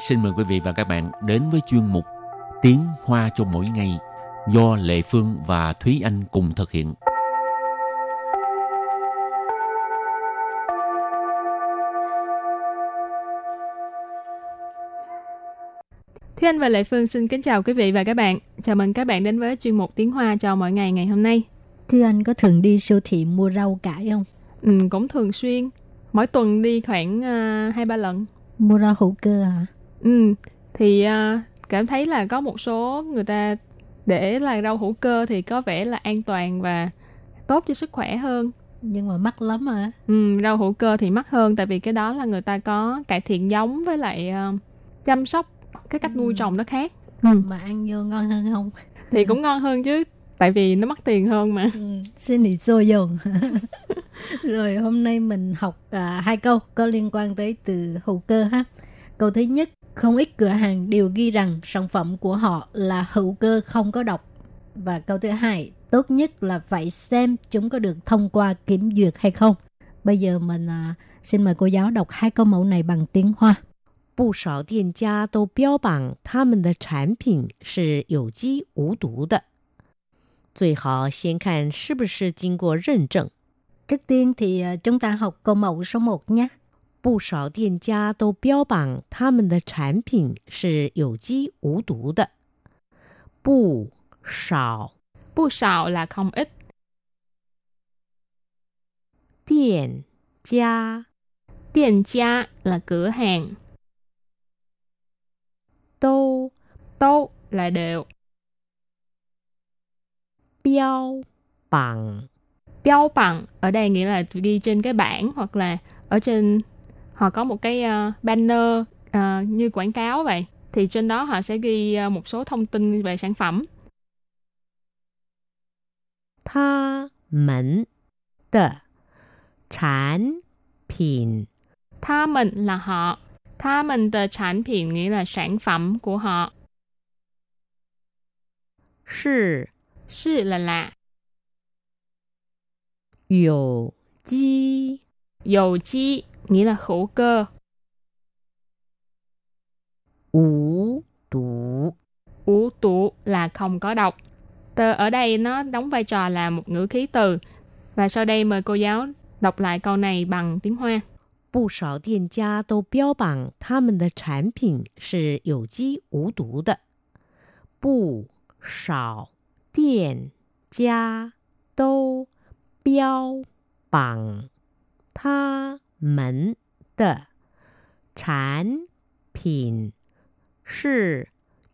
xin mời quý vị và các bạn đến với chuyên mục Tiếng Hoa cho mỗi ngày do Lệ Phương và Thúy Anh cùng thực hiện. Thúy Anh và Lệ Phương xin kính chào quý vị và các bạn. Chào mừng các bạn đến với chuyên mục Tiếng Hoa cho mỗi ngày ngày hôm nay. Thúy Anh có thường đi siêu thị mua rau cải không? Ừ, cũng thường xuyên. Mỗi tuần đi khoảng uh, hai ba lần. Mua rau hữu cơ hả? Ừ, thì uh, cảm thấy là có một số người ta để là rau hữu cơ thì có vẻ là an toàn và tốt cho sức khỏe hơn. Nhưng mà mắc lắm à ừ, rau hữu cơ thì mắc hơn tại vì cái đó là người ta có cải thiện giống với lại uh, chăm sóc cái cách nuôi ừ. trồng nó khác. Ừ. mà ăn vô ngon hơn không? Thì cũng ngon hơn chứ tại vì nó mắc tiền hơn mà. Ừ. xin lý do dùng rồi hôm nay mình học uh, hai câu có liên quan tới từ hữu cơ ha. Câu thứ nhất không ít cửa hàng đều ghi rằng sản phẩm của họ là hữu cơ không có độc. Và câu thứ hai, tốt nhất là phải xem chúng có được thông qua kiểm duyệt hay không. Bây giờ mình à, xin mời cô giáo đọc hai câu mẫu này bằng tiếng Hoa. 不少店家都标榜他们的产品是有机无毒的，最好先看是不是经过认证。Trước tiên thì à, chúng ta học câu mẫu số 1 nhé. 不少店家都标榜他们的产品是有机无毒的。不少，不少 là không ít。店家，店家 là cửa hàng。都，都 là đều。标榜，标榜 ở đây nghĩa là ghi trên cái bảng hoặc là ở trên họ có một cái ờ, banner uh, như quảng cáo vậy thì trên đó họ sẽ ghi ờ, một số thông tin về sản phẩm. Tha mình de sản phẩm. Tha mình là họ. Tha mình de sản phẩm nghĩa là sản phẩm của họ. Sư. Sư là lạ. Dầu chi. Dầu chi nghĩa là hữu cơ. Ủ tủ Ủ tủ là không có độc. Từ ở đây nó đóng vai trò là một ngữ khí từ. Và sau đây mời cô giáo đọc lại câu này bằng tiếng Hoa. 不少店家都标榜他们的产品是有机无毒的。不少店家都标榜他 们的产品是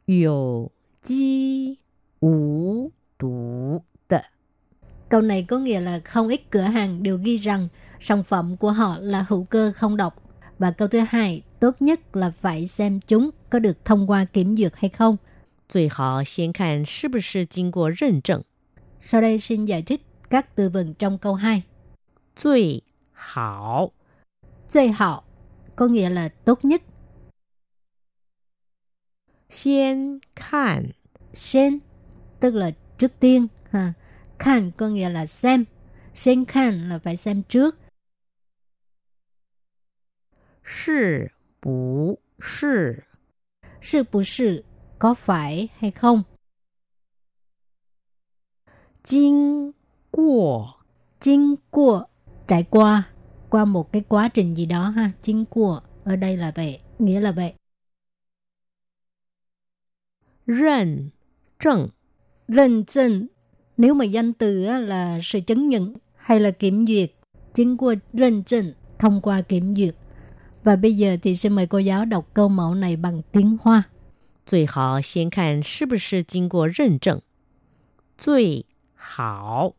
有机无毒的。Câu này có nghĩa là không ít cửa hàng đều ghi rằng sản phẩm của họ là hữu cơ không độc. Và câu thứ hai, tốt nhất là phải xem chúng có được thông qua kiểm duyệt hay không. 最好先看是不是经过认证。Sau đây xin giải thích các từ vựng trong câu 2. 最好 最好 có nghĩa là tốt nhất. Xiên khan Xiên tức là trước tiên. Ha. Khan có nghĩa là xem. Xiên khan là phải xem trước. Sư bù sư Sư bù sư có phải hay không? Kinh qua Kinh qua trải qua qua một cái quá trình gì đó ha chính của ở đây là vậy nghĩa là vậy Rần trần Rần trần nếu mà danh từ là sự chứng nhận hay là kiểm duyệt chính của rần trần thông qua kiểm duyệt và bây giờ thì xin mời cô giáo đọc câu mẫu này bằng tiếng Hoa. 最好先看是不是经过认证。最好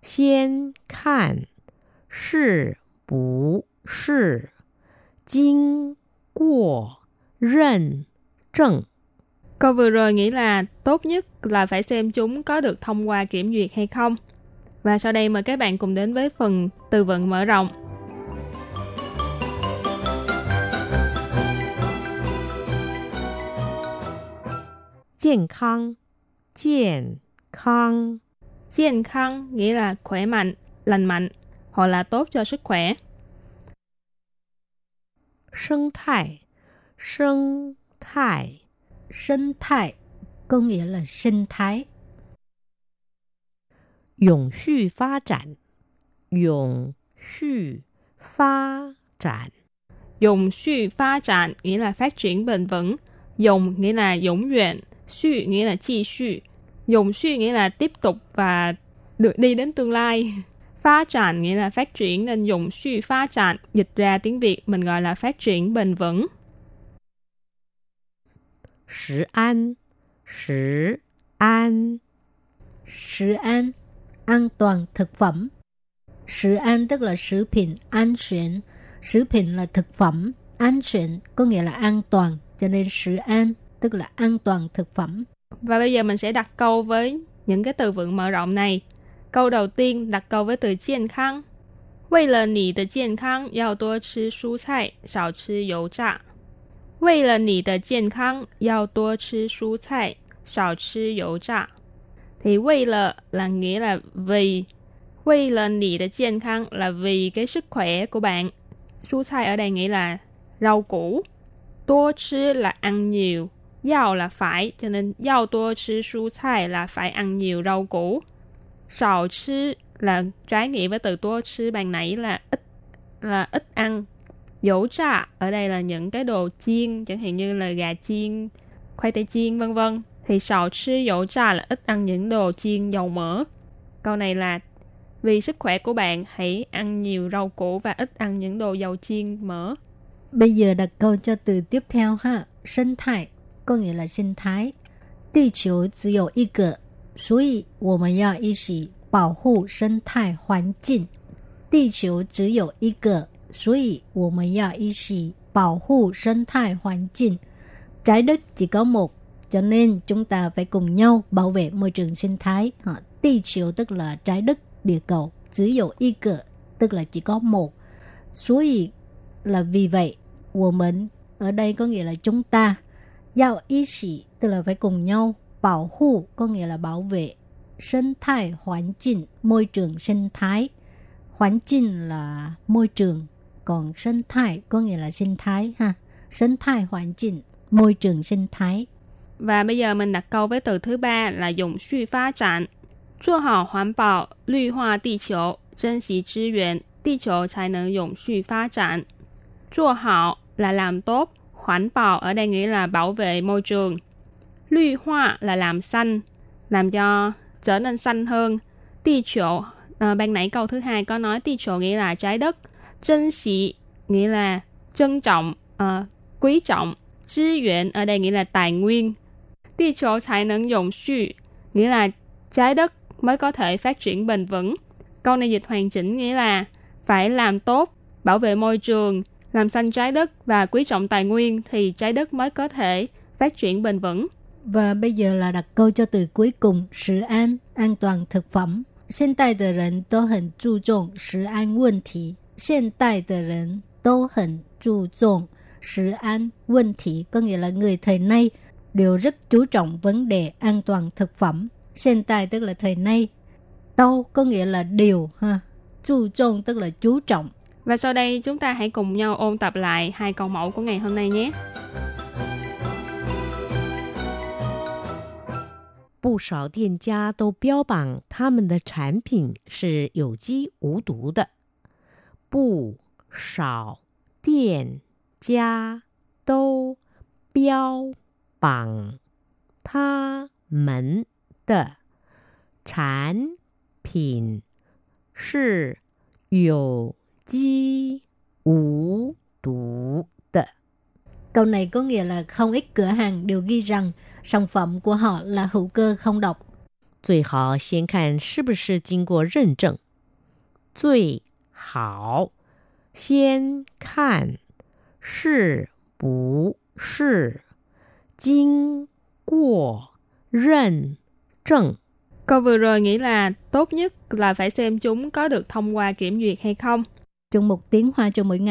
先看是 不是经过认证。 Câu vừa rồi nghĩ là tốt nhất là phải xem chúng có được thông qua kiểm duyệt hay không. Và sau đây mời các bạn cùng đến với phần từ vựng mở rộng.健康, 健康,健康nghĩa là khỏe mạnh, lành mạnh hoặc là tốt cho sức khỏe. Sinh thái, Sinh thái, Sinh thái, có nghĩa là sinh thái. Dũng xu phát triển Dũng xu phát triển Dũng xu phát triển nghĩa là phát triển bền vững. Dũng nghĩa là dũng nguyện. Xu nghĩa là chi xu. Dũng xu nghĩa là tiếp tục và được đi đến tương lai. Phát triển nghĩa là phát triển nên dùng suy phát triển, dịch ra tiếng Việt mình gọi là phát triển bền vững. Sử an, sử an. Sử an, an toàn thực phẩm. Sử an tức là sử phẩm an toàn, sử phẩm là thực phẩm, an toàn có nghĩa là an toàn, cho nên sử an tức là an toàn thực phẩm. Và bây giờ mình sẽ đặt câu với những cái từ vựng mở rộng này. Câu đầu tiên đặt câu với từ 健康。为了你的健康，要多吃蔬菜，少吃油炸。为了你的健康，要多吃蔬菜，少吃油炸。Thì 为了 là nghĩa là vì 为了你的健康 là vì cái sức khỏe của bạn.蔬菜ở đây nghĩa là rau củ. 多吃 là ăn nhiều. Yao là phải, cho nên yao tua chứ su cải là phải ăn nhiều rau củ. Sào chứ là trái nghĩa với từ tua chứ ban nãy là ít là ít ăn. Dấu trà ở đây là những cái đồ chiên, chẳng hạn như là gà chiên, khoai tây chiên vân vân. Thì sào chứ dấu trà là ít ăn những đồ chiên dầu mỡ. Câu này là vì sức khỏe của bạn hãy ăn nhiều rau củ và ít ăn những đồ dầu chiên mỡ. Bây giờ đặt câu cho từ tiếp theo ha. Sinh thái có nghĩa là sinh thái. 地球只有一个， 所以我们要一起保护生态环境。地球只有一个，所以我们要一起保护生态环境。Trái đất chỉ có một, cho nên chúng ta phải cùng nhau bảo vệ môi trường sinh thái. Ha, 地球 tức là trái đất, địa cầu. Chỉ có một cái, tức là chỉ có một. 所以 là vì vậy, 我们 ở đây có nghĩa là chúng ta. Giao ý sĩ tức là phải cùng nhau. bảo hộ có nghĩa là bảo vệ sinh thái, hoàn cảnh môi trường sinh thái. Hoàn cảnh là môi trường, còn sinh thái có nghĩa là sinh thái ha. Sinh thái hoàn cảnh môi trường sinh thái. Và bây giờ mình đặt câu với từ thứ ba là dùng suy phát triển chua hảo hoàn bảo lụy hoa địa cầu trân xí trí nguyên địa cầu trái nâng dùng suy phát triển chua hảo là làm tốt hoàn bảo ở đây nghĩa là bảo vệ môi trường。Lụy hoa là làm xanh, làm cho trở nên xanh hơn. Tì chỗ, à, ban nãy câu thứ hai có nói tì chỗ nghĩa là trái đất. Trân sĩ nghĩa là trân trọng, à, quý trọng. Chi yuan ở đây nghĩa là tài nguyên. Tì chỗ tài năng dụng sự nghĩa là trái đất mới có thể phát triển bền vững. Câu này dịch hoàn chỉnh nghĩa là phải làm tốt, bảo vệ môi trường, làm xanh trái đất và quý trọng tài nguyên thì trái đất mới có thể phát triển bền vững. Và bây giờ là đặt câu cho từ cuối cùng, sự an, an toàn thực phẩm. 现代的人都很注重食安问题。现代的人都很注重食安问题, có nghĩa là người thời nay đều rất chú trọng vấn đề an toàn thực phẩm. Hiện tại tức là thời nay. Đâu có nghĩa là điều ha. Chú trọng tức là chú trọng. Và sau đây chúng ta hãy cùng nhau ôn tập lại hai câu mẫu của ngày hôm nay nhé. 不少店家都标榜他们的产品是有机无毒的。不少店家都标榜他们的产品是有机无毒的。 Câu này có nghĩa là không ít cửa hàng đều ghi rằng sản phẩm của họ là hữu cơ không độc. 最好先看是不是经过认证。最好先看是不是经过认证。 Câu vừa rồi nghĩ là tốt nhất là phải xem chúng có được thông qua kiểm duyệt hay không. Trong một tiếng hoa cho mỗi ngày